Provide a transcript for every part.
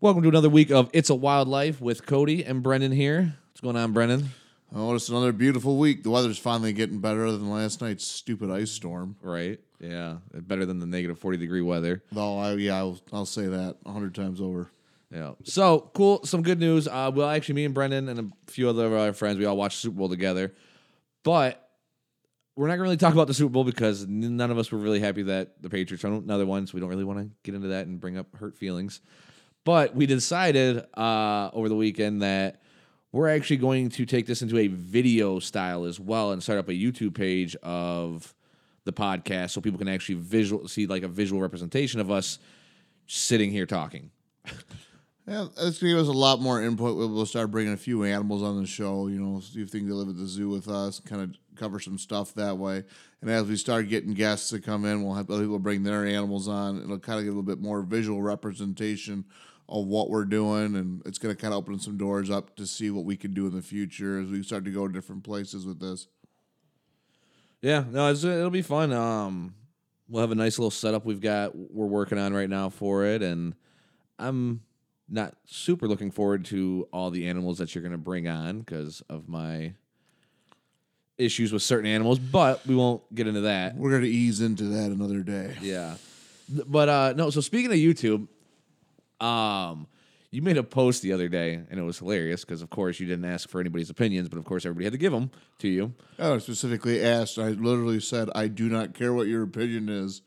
Welcome to another week of It's a Wildlife with Cody and Brendan here. What's going on, Brendan? Oh, it's another beautiful week. The weather's finally getting better than last night's stupid ice storm. Right? Yeah, better than the negative 40 degree weather. Though, I, yeah, I'll, I'll say that a hundred times over. Yeah. So cool. Some good news. Uh, well, actually, me and Brendan and a few other of our friends, we all watched Super Bowl together. But we're not going to really talk about the Super Bowl because none of us were really happy that the Patriots won another one. So we don't really want to get into that and bring up hurt feelings. But we decided uh, over the weekend that we're actually going to take this into a video style as well and start up a YouTube page of the podcast so people can actually visual see like a visual representation of us sitting here talking. Yeah, that's gonna give us a lot more input. We'll, start bringing a few animals on the show. You know, see if they live at the zoo with us. Kind of cover some stuff that way. And as we start getting guests to come in, we'll have other people bring their animals on. It'll kind of get a little bit more visual representation of what we're doing, and it's gonna kind of open some doors up to see what we can do in the future as we start to go to different places with this. Yeah, no, it's, it'll be fun. Um, we'll have a nice little setup we've got we're working on right now for it, and I'm not super looking forward to all the animals that you're going to bring on because of my issues with certain animals. But we won't get into that. We're gonna ease into that another day. Yeah, but uh, no. So speaking of YouTube, um, you made a post the other day, and it was hilarious because, of course, you didn't ask for anybody's opinions, but of course, everybody had to give them to you. Oh, I specifically asked. I literally said, "I do not care what your opinion is.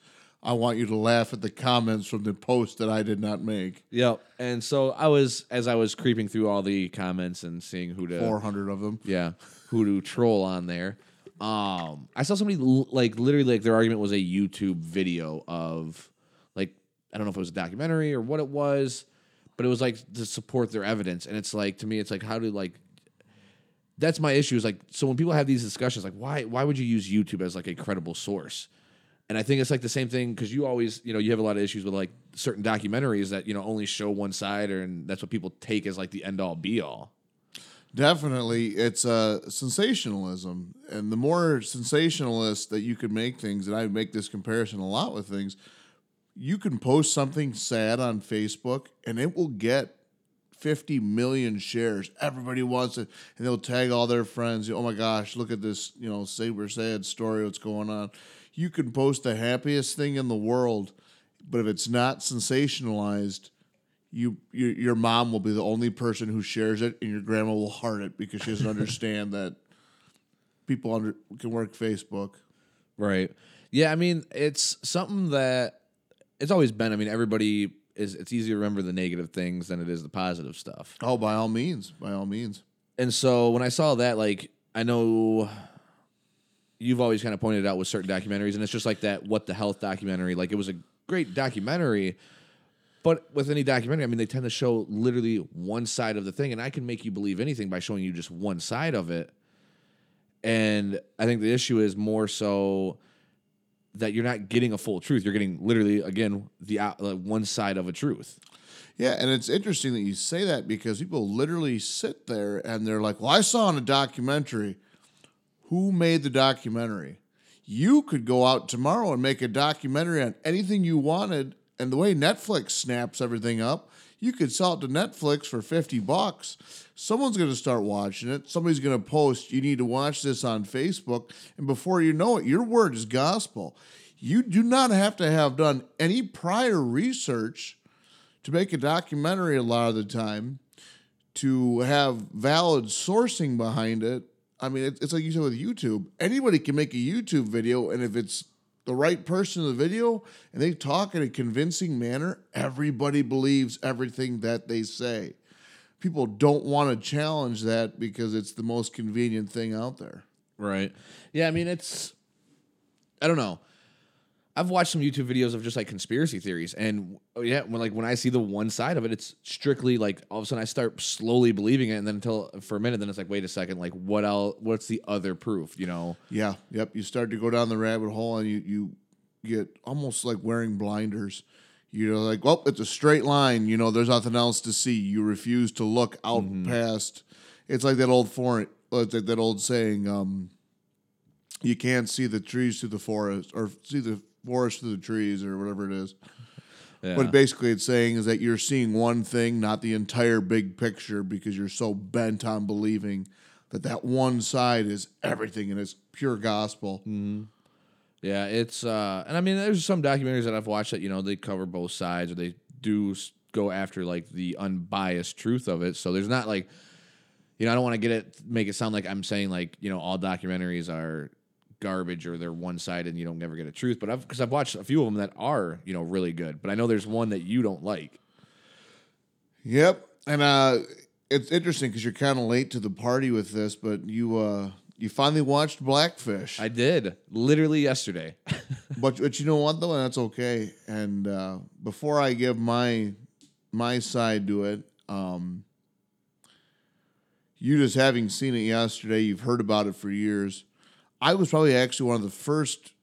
I want you to laugh at the comments from the post that I did not make. Yep. And so I was as I was creeping through all the comments and seeing who to Four hundred of them. yeah, who to troll on there. Um, I saw somebody l- like literally like their argument was a YouTube video of I don't know if it was a documentary or what it was, but it was like to support their evidence. And it's like to me, it's like how do like that's my issue is like so when people have these discussions, like why why would you use YouTube as like a credible source? And I think it's like the same thing because you always, you know, you have a lot of issues with like certain documentaries that you know only show one side, or and that's what people take as like the end all be all. Definitely, it's uh, sensationalism, and the more sensationalist that you can make things, and I make this comparison a lot with things. You can post something sad on Facebook, and it will get 50 million shares. Everybody wants it, and they'll tag all their friends. Oh my gosh, look at this, you know, super sad story. What's going on? You can post the happiest thing in the world, but if it's not sensationalized, you your, your mom will be the only person who shares it, and your grandma will heart it because she doesn't understand that people under, can work Facebook. Right. Yeah, I mean, it's something that it's always been. I mean, everybody is it's easier to remember the negative things than it is the positive stuff. Oh, by all means, by all means. And so when I saw that, like, I know you've always kind of pointed out with certain documentaries, and it's just like that what the health documentary. Like, it was a great documentary, but with any documentary, I mean, they tend to show literally one side of the thing, and I can make you believe anything by showing you just one side of it. And I think the issue is more so that you're not getting a full truth. You're getting literally, again, the like uh, one side of a truth. Yeah, and it's interesting that you say that because people literally sit there and they're like, "Well, I saw in a documentary. Who made the documentary? You could go out tomorrow and make a documentary on anything you wanted, and the way Netflix snaps everything up, you could sell it to Netflix for 50 bucks. Someone's going to start watching it. Somebody's going to post, "You need to watch this on Facebook," and before you know it, your word is gospel. You do not have to have done any prior research to make a documentary a lot of the time to have valid sourcing behind it. I mean, it's, like you said with YouTube. Anybody can make a YouTube video, and if it's the right person in the video and they talk in a convincing manner, everybody believes everything that they say. People don't want to challenge that because it's the most convenient thing out there. Right. Yeah, I mean it's I don't know. I've watched some YouTube videos of just like conspiracy theories and yeah, when like when I see the one side of it, it's strictly like all of a sudden I start slowly believing it and then until for a minute then it's like wait a second, like what else what's the other proof, you know? Yeah, yep. You start to go down the rabbit hole and you you get almost like wearing blinders. You're like, well, it's a straight line. You know, there's nothing else to see. You refuse to look out past. It's like that old foreign, it's like that old saying, um, you can't see the trees through the forest or see the forest through the trees or whatever it is. Yeah. But basically, it's saying is that you're seeing one thing, not the entire big picture, because you're so bent on believing that that one side is everything and it's pure gospel. Yeah, it's uh, and I mean, there's some documentaries that I've watched that you know they cover both sides or they do go after like the unbiased truth of it. So there's not like, you know, I don't want to get it make it sound like I'm saying like you know all documentaries are garbage or they're one sided and you don't never get a truth. But I've because I've watched a few of them that are you know really good. But I know there's one that you don't like. Yep, and uh, it's interesting because you're kind of late to the party with this, but you uh, you finally watched Blackfish. I did literally yesterday. But but you know what though, and that's okay. And uh, before I give my my side to it, um, you just having seen it yesterday, you've heard about it for years. I was probably actually one of the first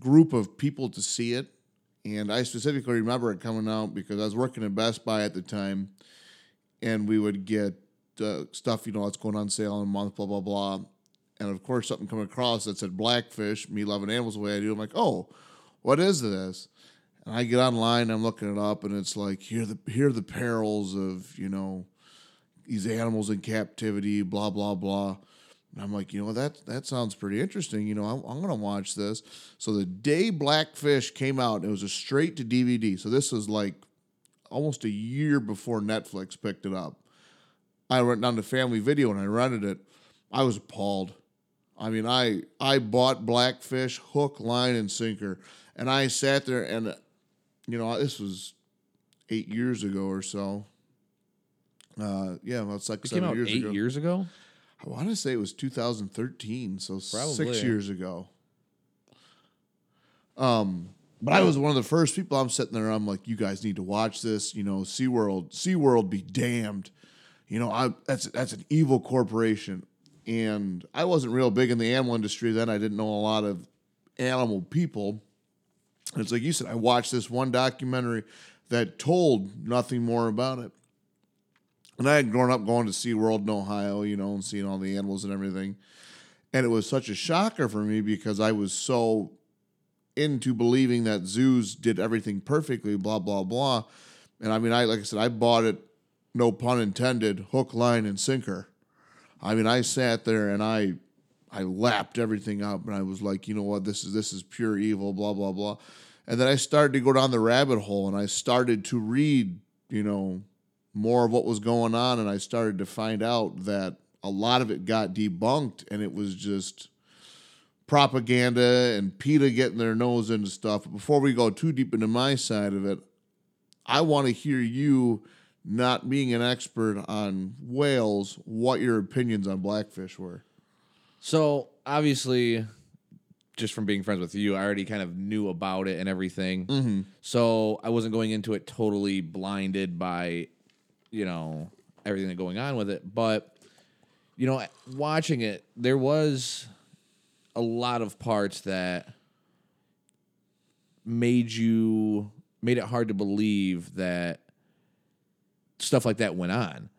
group of people to see it, and I specifically remember it coming out because I was working at Best Buy at the time, and we would get uh, stuff, you know, that's going on sale in a month, blah blah blah. And of course something come across that said blackfish me loving animals the way i do i'm like oh what is this? And i get online i'm looking it up and it's like here the here are the perils of you know these animals in captivity blah blah blah and i'm like you know that that sounds pretty interesting you know i'm, I'm gonna watch this so the day blackfish came out it was a straight to dvd so this was like almost a year before netflix picked it up i went down to family video and i rented it i was appalled I mean, I I bought Blackfish hook, line, and sinker, and I sat there and, you know, this was eight years ago or so. Uh, yeah, it's like It seven came out years eight ago. years ago. I want to say it was 2013, so Probably. six years ago. Um, but I was one of the first people. I'm sitting there. I'm like, you guys need to watch this. You know, SeaWorld, SeaWorld be damned. You know, I that's that's an evil corporation. And I wasn't real big in the animal industry then. I didn't know a lot of animal people. And it's like you said, I watched this one documentary that told nothing more about it. And I had grown up going to SeaWorld in Ohio, you know, and seeing all the animals and everything. And it was such a shocker for me because I was so into believing that zoos did everything perfectly, blah, blah, blah. And I mean, I like I said, I bought it, no pun intended, hook, line, and sinker. I mean, I sat there and I I lapped everything up and I was like, you know what, this is this is pure evil, blah, blah, blah. And then I started to go down the rabbit hole and I started to read, you know, more of what was going on and I started to find out that a lot of it got debunked and it was just propaganda and PETA getting their nose into stuff. But before we go too deep into my side of it, I want to hear you, not being an expert on whales, what your opinions on blackfish were. So obviously, just from being friends with you, I already kind of knew about it and everything. Mm-hmm. So I wasn't going into it totally blinded by, you know, everything that's going on with it. But, you know, watching it, there was a lot of parts that made you made it hard to believe that stuff like that went on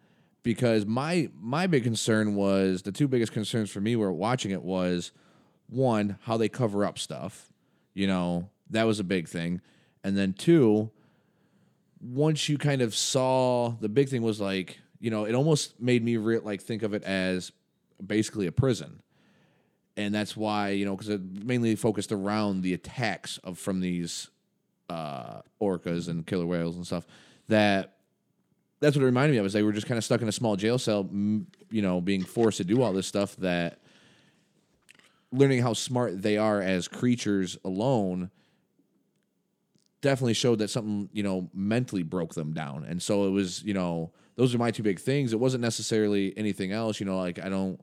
because my my big concern was the two biggest concerns for me were watching it was one how they cover up stuff you know that was a big thing and then two once you kind of saw the big thing was like you know it almost made me re- like think of it as basically a prison. And that's why you know because it mainly focused around the attacks of from these uh, orcas and killer whales and stuff that that's what it reminded me of is they were just kind of stuck in a small jail cell you know being forced to do all this stuff that learning how smart they are as creatures alone definitely showed that something you know mentally broke them down and so it was you know those are my two big things it wasn't necessarily anything else you know like i don't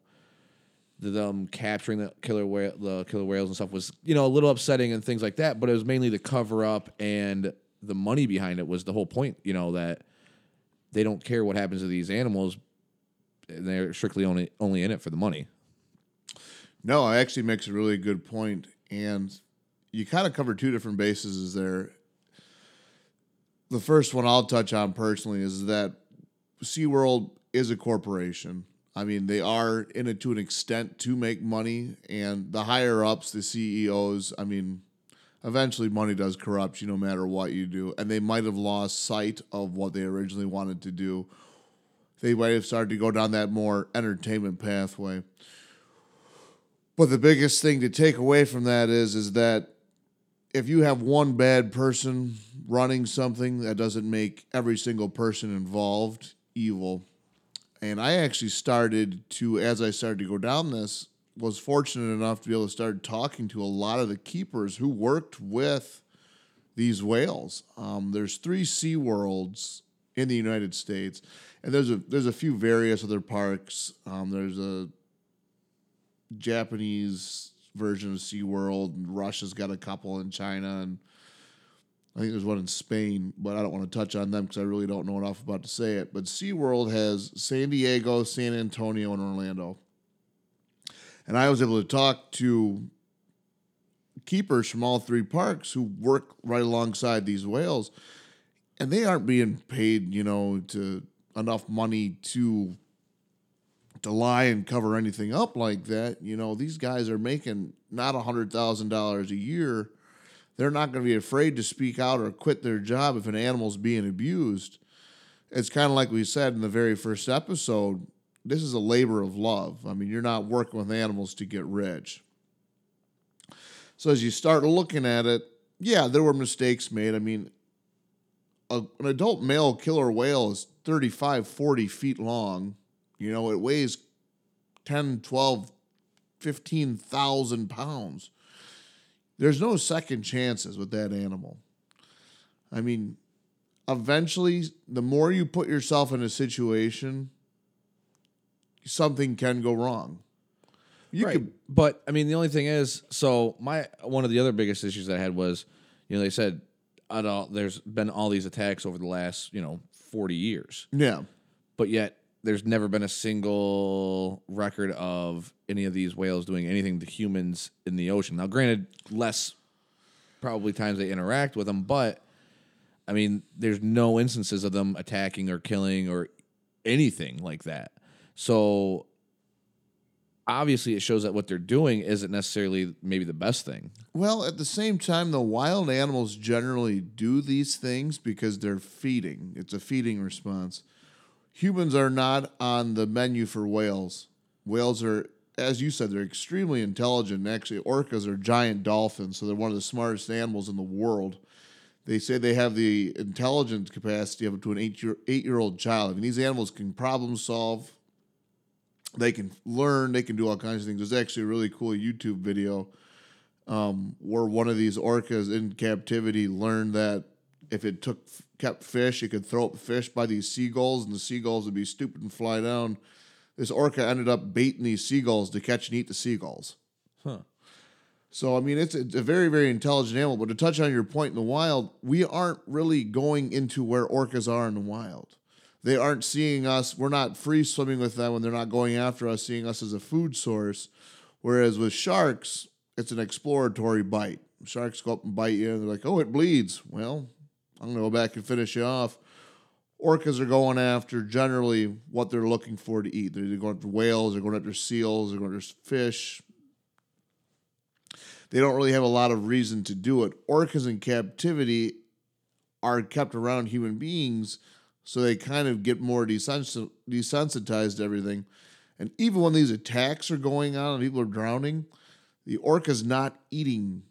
the them capturing the killer whale, the killer whales and stuff was you know a little upsetting and things like that. But it was mainly the cover up and the money behind it was the whole point. You know that they don't care what happens to these animals; and they're strictly only only in it for the money. No, it actually makes a really good point, and you kind of cover two different bases there. The first one I'll touch on personally is that SeaWorld is a corporation. I mean, they are in it to an extent to make money, and the higher ups, the CEOs, I mean, eventually money does corrupt you no matter what you do. And they might have lost sight of what they originally wanted to do. They might have started to go down that more entertainment pathway. But the biggest thing to take away from that is is that if you have one bad person running something, that doesn't make every single person involved evil. And I actually started to, as I started to go down this, was fortunate enough to be able to start talking to a lot of the keepers who worked with these whales. Um, there's three Sea Worlds in the United States, and there's a there's a few various other parks. Um, there's a Japanese version of SeaWorld, and Russia's got a couple in China, and I think there's one in Spain, but I don't want to touch on them because I really don't know enough about to say it. But SeaWorld has San Diego, San Antonio, and Orlando. And I was able to talk to keepers from all three parks who work right alongside these whales, and they aren't being paid, you know, to enough money to to lie and cover anything up like that. You know, these guys are making not a hundred thousand dollars a year. They're not going to be afraid to speak out or quit their job if an animal's being abused. It's kind of like we said in the very first episode. This is a labor of love. I mean, you're not working with animals to get rich. So as you start looking at it, yeah, there were mistakes made. I mean, a, an adult male killer whale is 35, 40 feet long. You know, it weighs 10, 12, 15,000 pounds. There's no second chances with that animal. I mean, eventually, the more you put yourself in a situation, something can go wrong. You right. could, but I mean, the only thing is, so my one of the other biggest issues I had was, you know, they said, all, there's been all these attacks over the last, you know, 40 years, yeah, but yet there's never been a single record of any of these whales doing anything to humans in the ocean. Now, granted, less probably times they interact with them, but I mean, there's no instances of them attacking or killing or anything like that. So obviously, it shows that what they're doing isn't necessarily maybe the best thing. Well, at the same time, the wild animals generally do these things because they're feeding. It's a feeding response. Humans are not on the menu for whales. Whales are, as you said, they're extremely intelligent. Actually, orcas are giant dolphins, so they're one of the smartest animals in the world. They say they have the intelligence capacity of up to an eight year eight year old child. I mean, these animals can problem solve. They can learn. They can do all kinds of things. There's actually a really cool YouTube video um, where one of these orcas in captivity learned that if it took kept fish, it could throw up fish by these seagulls, and the seagulls would be stupid and fly down. This orca ended up baiting these seagulls to catch and eat the seagulls. Huh. So I mean, it's, it's a very very intelligent animal. But to touch on your point in the wild, we aren't really going into where orcas are in the wild. They aren't seeing us. We're not free swimming with them when they're not going after us, seeing us as a food source. Whereas with sharks, it's an exploratory bite. Sharks go up and bite you, and they're like, "Oh, it bleeds." Well, I'm gonna go back and finish you off. Orcas are going after generally what they're looking for to eat. They're going after whales, they're going after seals, they're going after fish. They don't really have a lot of reason to do it. Orcas in captivity are kept around human beings, so they kind of get more desens- desensitized to everything. And even when these attacks are going on and people are drowning, the orca's not eating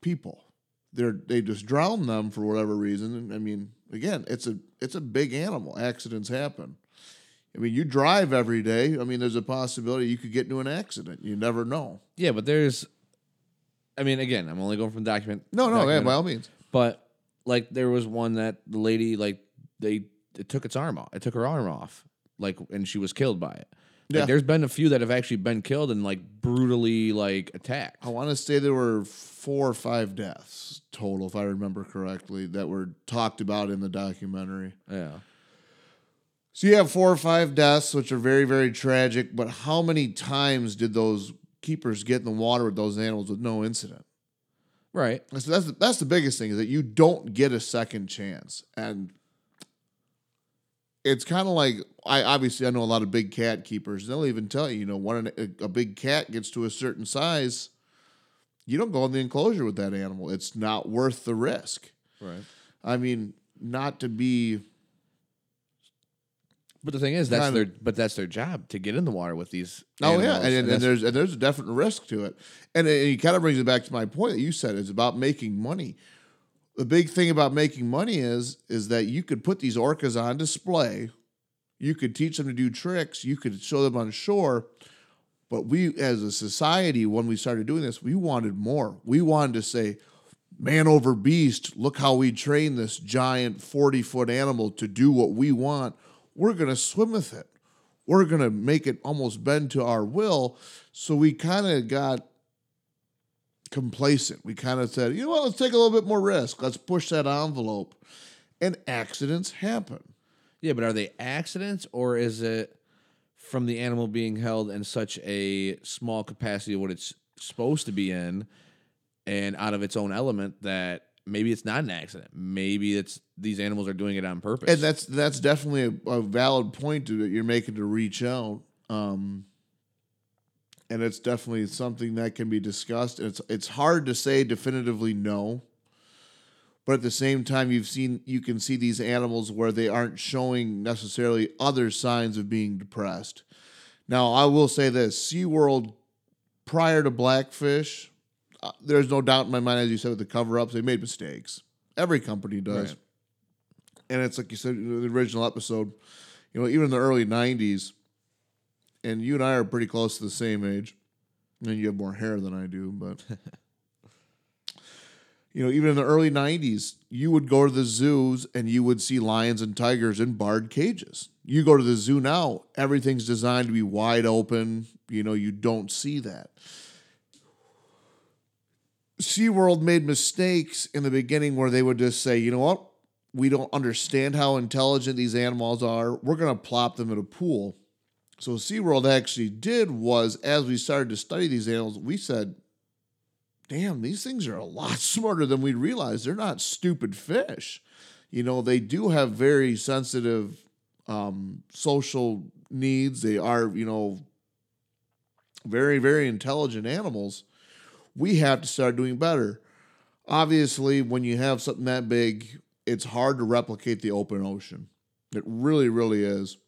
people they're they just drown them for whatever reason. And I mean, again, it's a it's a big animal. Accidents happen. I mean, you drive every day. I mean, there's a possibility you could get into an accident. You never know. Yeah, but there's, I mean, again, I'm only going from document. No, no, yeah, by all means. But like, there was one that the lady like they it took its arm off. It took her arm off, like, and she was killed by it. Like, Yeah. there's been a few that have actually been killed and like brutally like attacked. I want to say there were four or five deaths total, if I remember correctly, that were talked about in the documentary. Yeah. So you have four or five deaths, which are very, very tragic. But how many times did those keepers get in the water with those animals with no incident? Right. So that's the, that's the biggest thing is that you don't get a second chance, and it's kind of like I obviously I know a lot of big cat keepers. They'll even tell you, you know, when a, a big cat gets to a certain size, you don't go in the enclosure with that animal. It's not worth the risk. Right. I mean, not to be But the thing is, that's their but that's their job to get in the water with these. Oh yeah, and, and, and there's and there's a definite risk to it, and it, it kind of brings it back to my point that you said it's about making money. The big thing about making money is is that you could put these orcas on display, you could teach them to do tricks, you could show them on shore, but we as a society when we started doing this, we wanted more. We wanted to say, man over beast, look how we train this giant forty foot animal to do what we want. We're gonna swim with it we're going to make it almost bend to our will. So we kind of got complacent. We kind of said, you know what, let's take a little bit more risk. Let's push that envelope. And accidents happen. yeah, but are they accidents or is it from the animal being held in such a small capacity of what it's supposed to be in, and out of its own element that maybe it's not an accident. Maybe it's these animals are doing it on purpose. And that's that's definitely a, a valid point that you're making to reach out. Um, and it's definitely something that can be discussed. And it's it's hard to say definitively no. But at the same time, you've seen you can see these animals where they aren't showing necessarily other signs of being depressed. Now, I will say this: SeaWorld, prior to Blackfish, uh, there's no doubt in my mind, as you said, with the cover-ups, they made mistakes. Every company does Right. and it's like you said in the original episode, you know, even in the early '90s, and you and I are pretty close to the same age, and you have more hair than I do, but you know, even in the early '90s, you would go to the zoos and you would see lions and tigers in barred cages. You go to the zoo now, everything's designed to be wide open. You know, you don't see that. SeaWorld made mistakes in the beginning where they would just say, you know what? We don't understand how intelligent these animals are. We're going to plop them in a pool. So, SeaWorld actually did was as we started to study these animals, we said, damn, these things are a lot smarter than we realized. They're not stupid fish. You know, they do have very sensitive um, social needs. They are, you know, very, very intelligent animals we have to start doing better. Obviously, when you have something that big, it's hard to replicate the open ocean. It really, really is.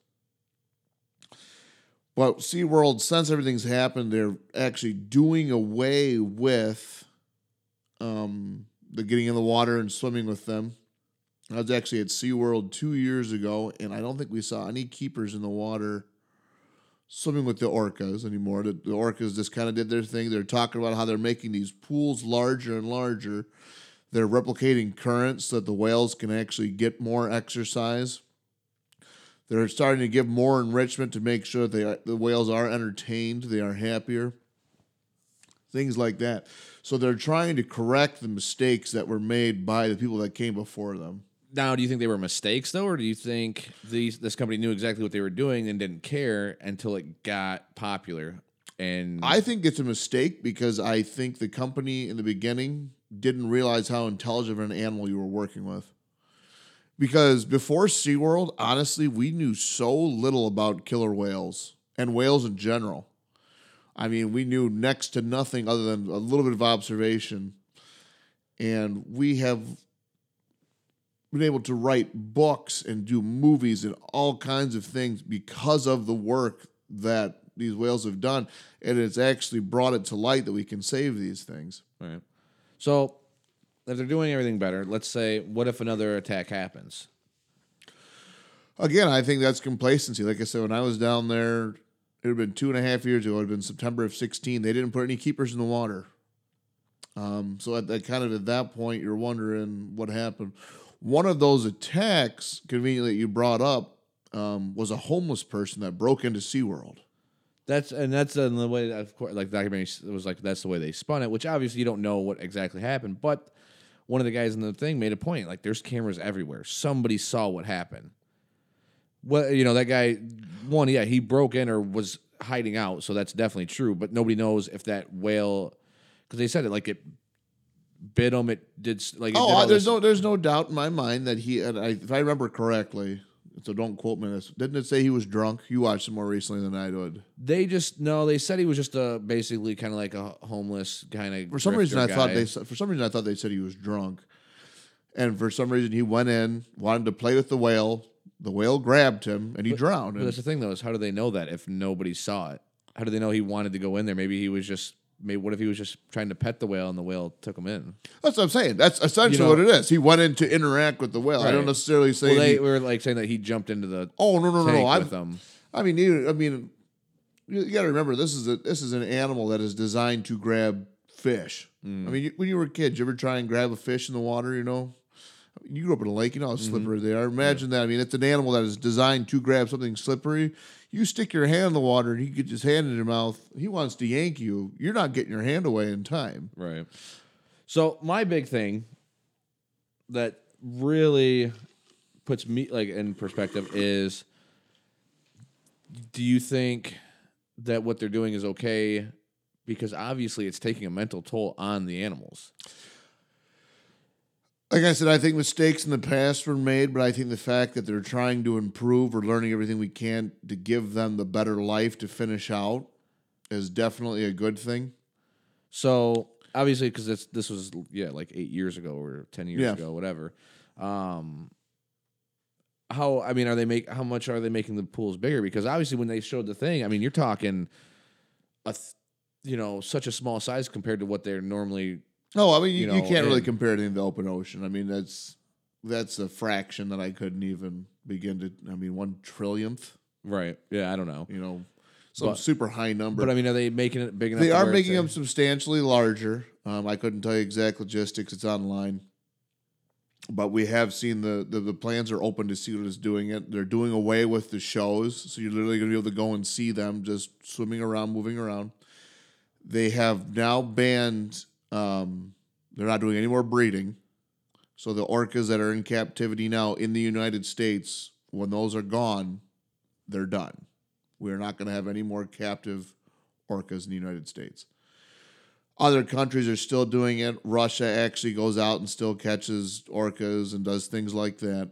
But SeaWorld, since everything's happened, they're actually doing away with um, the getting in the water and swimming with them. I was actually at SeaWorld two years ago, and I don't think we saw any keepers in the water swimming with the orcas anymore. The, the orcas just kind of did their thing. They're talking about how they're making these pools larger and larger. They're replicating currents so that the whales can actually get more exercise. They're starting to give more enrichment to make sure that they are, the whales are entertained, they are happier, things like that. So they're trying to correct the mistakes that were made by the people that came before them. now, do you think they were mistakes though, or do you think these this company knew exactly what they were doing and didn't care until it got popular? And I think it's a mistake because I think the company in the beginning didn't realize how intelligent of an animal you were working with. Because before SeaWorld, honestly, we knew so little about killer whales and whales in general. I mean, we knew next to nothing other than a little bit of observation. And we have been able to write books and do movies and all kinds of things because of the work that these whales have done. And it's actually brought it to light that we can save these things. right. So if they're doing everything better, let's say, what if another attack happens? Again, I think that's complacency. Like I said, when I was down there, it would have been two and a half years ago. It would have been September of 16. They didn't put any keepers in the water. Um, so at that kind of at that point, you're wondering what happened. One of those attacks, conveniently, that you brought up, um, was a homeless person that broke into SeaWorld. That's and that's uh, the way of course like the documentary was like that's the way they spun it, which obviously you don't know what exactly happened, but one of the guys in the thing made a point like there's cameras everywhere. Somebody saw what happened. Well, you know that guy one yeah, he broke in or was hiding out, so that's definitely true, but nobody knows if that whale cuz they said it like it bit him, it did like it Oh, I, there's this- no there's no doubt in my mind that he and I, if I remember correctly, So don't quote me on this. Didn't it say he was drunk? You watched it more recently than I did. They just no. They said he was just a basically kind of like a homeless kind of. For some reason, I thought they. For some reason, I thought they said he was drunk, and for some reason, he went in, wanted to play with the whale. The whale grabbed him, and he drowned. But that's the thing, though, is how do they know that if nobody saw it? How do they know he wanted to go in there? Maybe he was just. Maybe what if he was just trying to pet the whale and the whale took him in? that's what I'm saying. That's essentially You know- what it is. He went in to interact with the whale. I don't necessarily say. Well, they he- were like saying that he jumped into the oh no no no no! with them. I mean, you, I mean, you, got to remember this is a this is an animal that is designed to grab fish. Mm. I mean, you, when you were a kid, did you ever try and grab a fish in the water? You know, you grew up in a lake. You know how Mm-hmm. slippery they are. Imagine that. I mean, it's an animal that is designed to grab something slippery. You stick your hand in the water, and he gets his hand in your mouth. He wants to yank you. You're not getting your hand away in time. Right. So my big thing that really puts me like in perspective is do you think that what they're doing is okay because obviously it's taking a mental toll on the animals. Like I said, I think mistakes in the past were made, but I think the fact that they're trying to improve, we're learning everything we can to give them the better life to finish out is definitely a good thing. So obviously, because this this was yeah like eight years ago or ten years Yeah. ago, whatever. Um, how I mean, are they make how much are they making the pools bigger? Because obviously, when they showed the thing, I mean, you're talking a th- you know such a small size compared to what they're normally. No, I mean you, You you, can't really and- compare it to the open ocean. I mean that's that's a fraction that I couldn't even begin to. I mean one trillionth, Right. Yeah, I don't know, you know, some But- super high number. but I mean, are they making it big enough? they are making them substantially larger. Um, I couldn't tell you exact logistics; it's online. But we have seen the, the the plans are open to see what is doing it. They're doing away with the shows, so you're literally going to be able to go and see them just swimming around, moving around. They have now banned. Um, they're not doing any more breeding. So the orcas that are in captivity now in the United States, when those are gone, they're done. We're not going to have any more captive orcas in the United States. Other countries are still doing it. Russia actually goes out and still catches orcas and does things like that.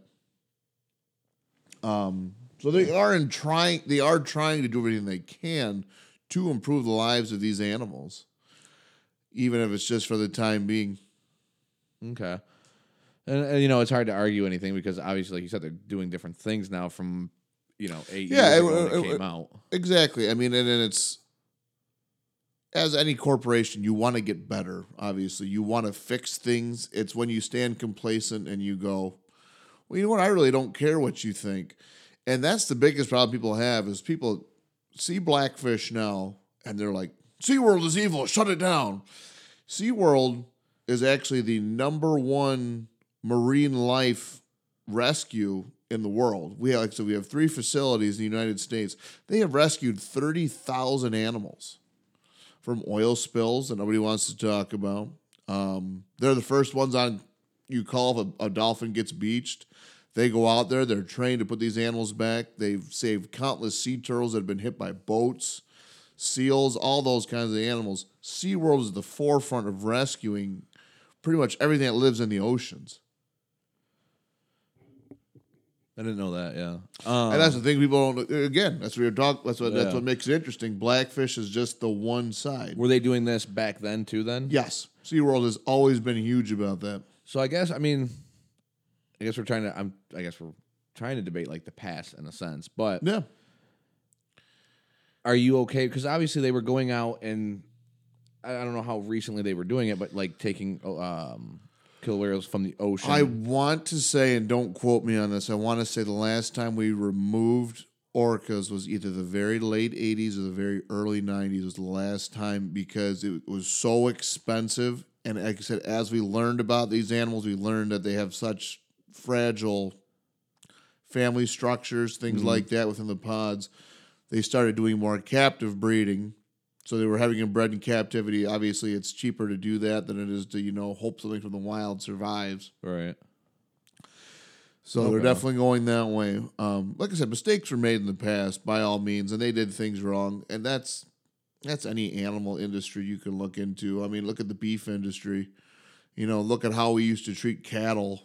Um, so they are in trying. They are trying to do everything they can to improve the lives of these animals, even if it's just for the time being. Okay. And, and, you know, it's hard to argue anything because obviously, like you said, they're doing different things now from you know eight Yeah, years it- ago when it- it, it- came out. Exactly. I mean, and, and it's as any corporation, you want to get better. Obviously, you want to fix things. It's when you stand complacent and you go, "Well, you know what? I really don't care what you think." And that's the biggest problem people have is people see blackfish now and they're like, "SeaWorld is evil. Shut it down." SeaWorld is actually the number one marine life rescue in the world. We have, so we have three facilities in the United States. They have rescued 30,000 animals from oil spills that nobody wants to talk about. Um, they're the first ones on you call if a, a dolphin gets beached. They go out there, they're trained to put these animals back. They've saved countless sea turtles that have been hit by boats, seals, all those kinds of animals. SeaWorld is the forefront of rescuing pretty much everything that lives in the oceans. I didn't know that. Yeah. Um, And that's the thing people don't. Again, that's what you're talking. That's what that's what makes it interesting. Blackfish is just the one side. were they doing this back then too? Then. yes, SeaWorld has always been huge about that. So I guess I mean, I guess we're trying to. I'm. I guess we're trying to debate like the past in a sense, but Yeah, are you okay? Because obviously they were going out and I I don't know how recently they were doing it, but like taking um, killer whales from the ocean. I want to say, and don't quote me on this. I want to say the last time we removed orcas was either the very late '80s or the very early '90s. Was the last time because it was so expensive. And like I said, as we learned about these animals, we learned that they have such fragile family structures, things like that within the pods. They started doing more captive breeding. So they were having them bred in captivity. Obviously, it's cheaper to do that than it is to, you know, hope something from the wild survives. right. So they're definitely going that way. Um, like I said, mistakes were made in the past by all means, and they did things wrong. And that's that's any animal industry you can look into. I mean, look at the beef industry. You know, look at how we used to treat cattle.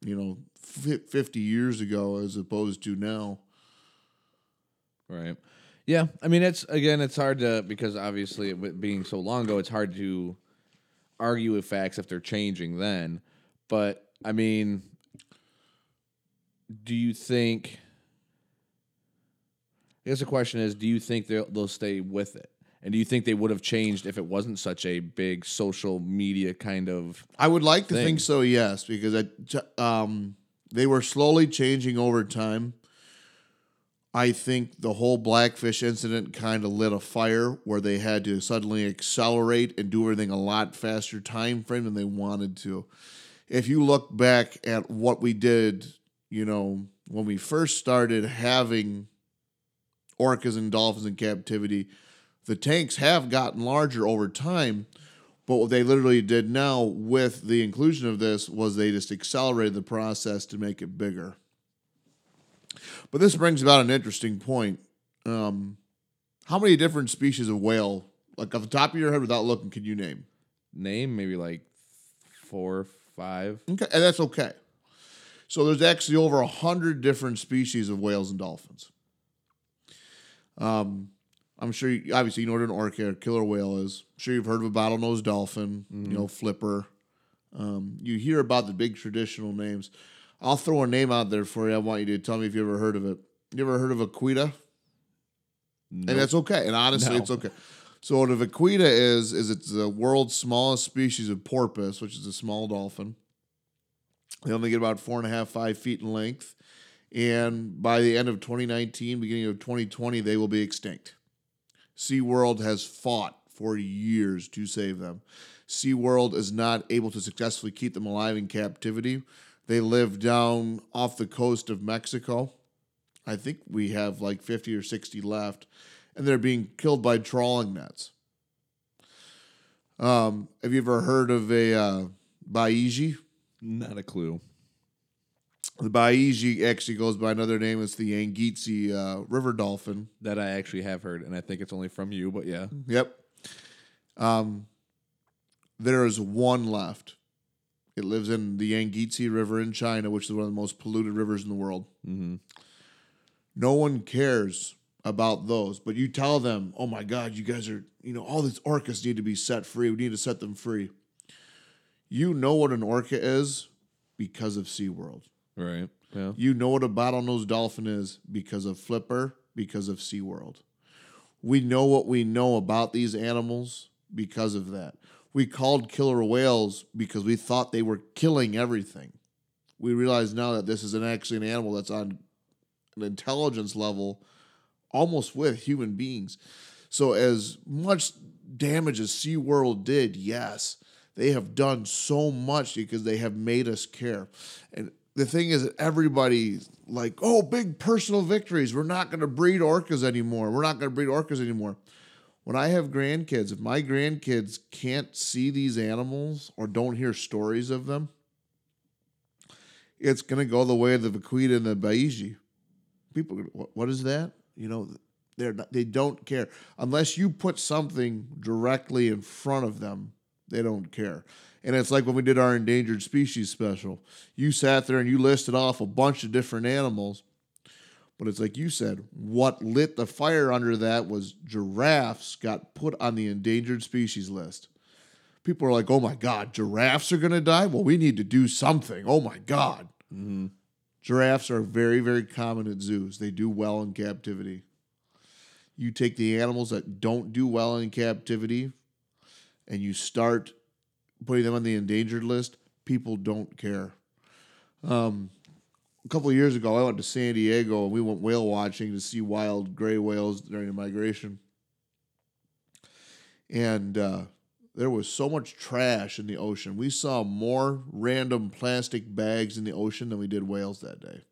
You know, fi- 50 years ago as opposed to now. Right. Yeah. I mean, it's again, it's hard to because obviously with being so long ago, it's hard to argue with facts if they're changing then. But I mean, do you think? I guess the question is, do you think they'll they'll stay with it? And do you think they would have changed if it wasn't such a big social media kind of? I would like to think so, yes, because I, um, they were slowly changing over time. I think the whole Blackfish incident kind of lit a fire where they had to suddenly accelerate and do everything a lot faster time frame than they wanted to. If you look back at what we did, you know, when we first started having orcas and dolphins in captivity, the tanks have gotten larger over time. But what they literally did now with the inclusion of this was they just accelerated the process to make it bigger. But this brings about an interesting point. Um, how many different species of whale, like off the top of your head without looking, can you name? Name maybe like four, five. Okay, and that's okay. So there's actually over a hundred different species of whales and dolphins. Um, I'm sure you, obviously you know what an orca or killer whale is. I'm sure you've heard of a bottlenose dolphin, you know, flipper. Um, you hear about the big traditional names. I'll throw a name out there for you. I want you to tell me if you ever heard of it. You ever heard of a vaquita? And that's okay. And honestly, No. it's okay. So what a vaquita is is it's the world's smallest species of porpoise, which is a small dolphin. They only get about four and a half, five feet in length. And by the end of 2019, beginning of 2020, they will be extinct. SeaWorld has fought for years to save them. SeaWorld is not able to successfully keep them alive in captivity. They live down off the coast of Mexico. I think we have like 50 or 60 left, and they're being killed by trawling nets. Um, have you ever heard of a uh, Baiji? Not a clue. The Baiji actually goes by another name. It's the Yangtze uh, river dolphin. That I actually have heard, and I think it's only from you, but yeah. Yep. Um, there is one left. It lives in the Yangtze River in China, which is one of the most polluted rivers in the world. Mm-hmm. No one cares about those, but you tell them, "Oh my God, you guys are, you know, all these orcas need to be set free. We need to set them free." You know what an orca is because of SeaWorld. Right. Yeah. You know what a bottlenose dolphin is because of Flipper, because of SeaWorld. We know what we know about these animals because of that. We called killer whales because we thought they were killing everything. We realize now that this is an actually an animal that's on an intelligence level almost with human beings. So as much damage as SeaWorld did, yes, they have done so much because they have made us care. And the thing is that everybody like, oh, big personal victories. We're not going to breed orcas anymore. We're not going to breed orcas anymore. When I have grandkids, if my grandkids can't see these animals or don't hear stories of them, it's going to go the way of the vaquita and the baiji. People, what, is that? You know, they're not, they don't care unless you put something directly in front of them. They don't care. And it's like when we did our endangered species special. You sat there and you listed off a bunch of different animals. But it's like you said, what lit the fire under that was giraffes got put on the endangered species list. People are like, oh my God, giraffes are going to die? Well, we need to do something. Oh my God. Giraffes are very, very common at zoos. They do well in captivity. You take the animals that don't do well in captivity and you start putting them on the endangered list, people don't care. Um, a couple of years ago, I went to San Diego and we went whale watching to see wild gray whales during the migration. And uh, there was so much trash in the ocean. We saw more random plastic bags in the ocean than we did whales that day.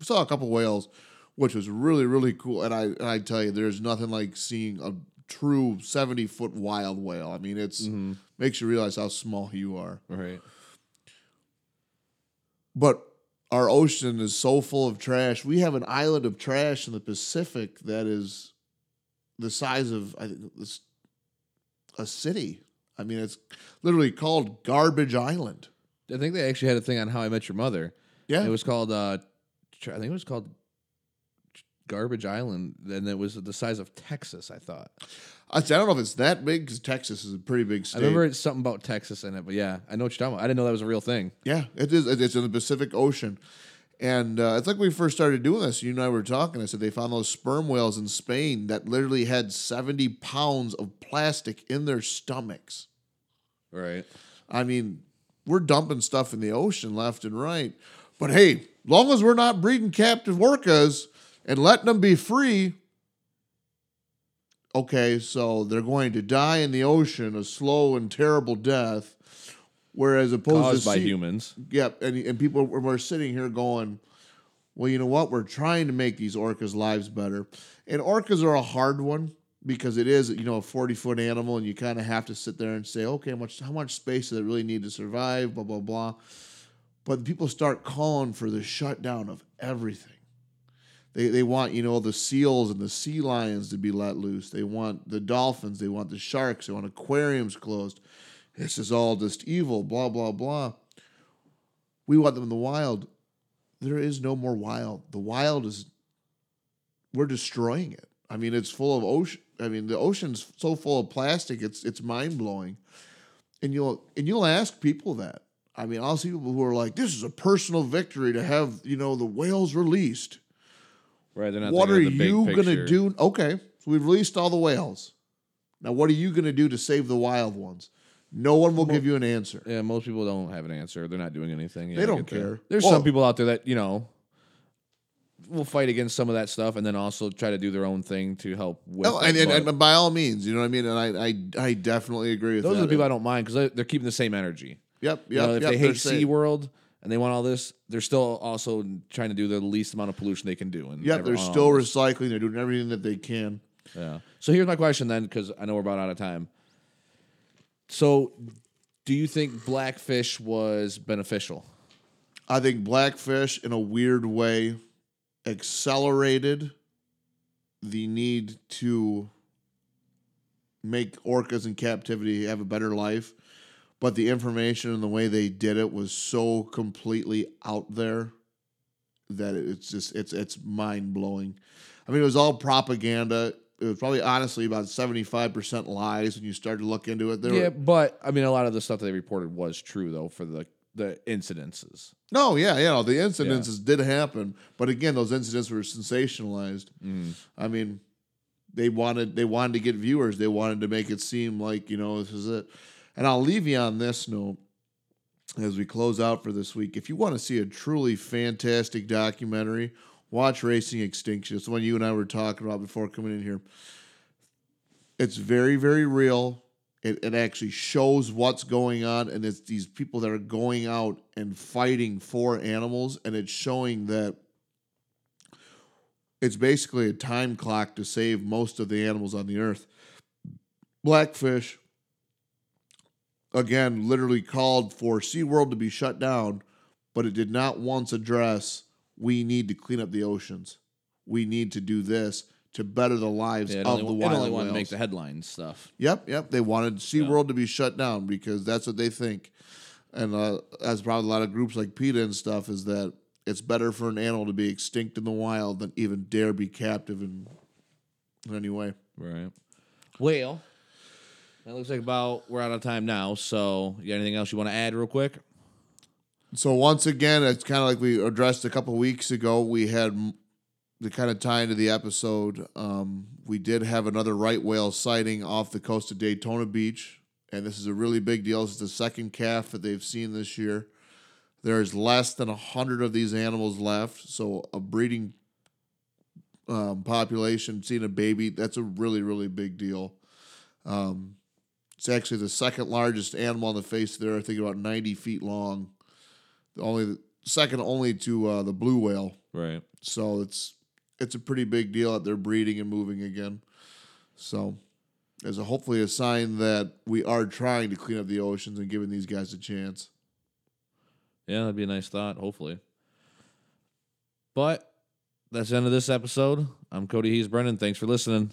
We saw a couple whales, which was really, really cool. And I, and I tell you, there's nothing like seeing a true 70 foot wild whale. I mean, it's makes you realize how small you are. Right. But our ocean is so full of trash. We have an island of trash in the Pacific that is the size of I think this a city. I mean, it's literally called Garbage Island. I think they actually had a thing on How I Met Your Mother Yeah. It was called. Uh, I think it was called Garbage Island, and it was the size of Texas. I thought. I, don't know if it's that big because Texas is a pretty big state. I remember it's something about Texas in it, but yeah, I know what you're talking about. I didn't know that was a real thing. Yeah, it is. It's in the Pacific Ocean. And uh, it's like we first started doing this. You and I were talking. I said they found those sperm whales in Spain that literally had 70 pounds of plastic in their stomachs. Right. I mean, we're dumping stuff in the ocean left and right. But hey, long as we're not breeding captive orcas and letting them be free, okay, so they're going to die in the ocean a slow and terrible death. Whereas opposed Caused to by humans. Yep, and and people were sitting here going, "Well, you know what? We're trying to make these orcas' lives better." And orcas are a hard one because it is, you know, a forty foot animal, and you kind of have to sit there and say, "Okay, how much how much space do they really need to survive?" Blah blah blah. But people start calling for the shutdown of everything. They, they want you know the seals and the sea lions to be let loose. They want the dolphins. They want the sharks. They want aquariums closed. This is all just evil. Blah blah blah. We want them in the wild. There is no more wild. The wild is we're destroying it. I mean, it's full of ocean. I mean, the ocean's so full of plastic. It's it's mind blowing. And you'll and you'll ask people that. I mean, I'll see people who are like, "This is a personal victory to have you know the whales released." Right. They're not what are you going to do? Okay, so we've released all the whales. Now, what are you going to do to save the wild ones? No one will give you an answer. Yeah, most people don't have an answer. They're not doing anything. Yeah, They don't care. There's Well- some people out there that you know will fight against some of that stuff, and then also try to do their own thing to help with. Oh, it, and, and, and by all means, you know what I mean. And I, I, I definitely agree with those that. are the people I don't mind because they're, they're keeping the same energy. Yep, yep. You know, if yep, they hate SeaWorld and they want all this, they're still also trying to do the least amount of pollution they can do. And Yep, they're still um, recycling. They're doing everything that they can. Yeah. So here's my question then, because I know we're about out of time. So, do you think blackfish was beneficial? I think Blackfish, in a weird way, accelerated the need to make orcas in captivity have a better life. But the information and the way they did it was so completely out there that it's just it's it's mind blowing. I mean, it was all propaganda. It was probably honestly about seventy five percent lies when you start to look into it. There yeah, were, but I mean, a lot of the stuff that they reported was true though for the the incidences. No, yeah, yeah. No, the incidences did happen, but again, those incidents were sensationalized. Mm. I mean, they wanted they wanted to get viewers. They wanted to make it seem like you know this is it. And I'll leave you on this note as we close out for this week. If you want to see a truly fantastic documentary, watch Racing Extinction. It's the one you and I were talking about before coming in here. It's very, very real. It, it actually shows what's going on, and it's these people that are going out and fighting for animals, and it's showing that it's basically a time clock to save most of the animals on the earth. Blackfish, again, literally called for SeaWorld to be shut down, but it did not once address we need to clean up the oceans. We need to do this to better the lives Yeah, of only, the it wild only wanted to make the headlines stuff. Yep, yep. They wanted SeaWorld to be shut down because that's what they think. And uh, as probably a lot of groups like PETA and stuff is that it's better for an animal to be extinct in the wild than even dare be captive in, in any way. Right. Well, that looks like about we're out of time now. So, you got anything else you want to add real quick? So once again, it's kind of like we addressed a couple weeks ago. We had to kind of tie into the episode. Um, we did have another right whale sighting off the coast of Daytona Beach, and this is a really big deal. This is the second calf that they've seen this year. There's less than a hundred of these animals left, so a breeding um, population seeing a baby that's a really really big deal. Um, it's actually the second largest animal on the face of the earth. I think about 90 feet long. The only second only to uh, the blue whale. Right. So it's it's a pretty big deal that they're breeding and moving again. So as a hopefully a sign that we are trying to clean up the oceans and giving these guys a chance. Yeah, that'd be a nice thought, hopefully. But that's the end of this episode. I'm Cody Hees Brennan. Thanks for listening.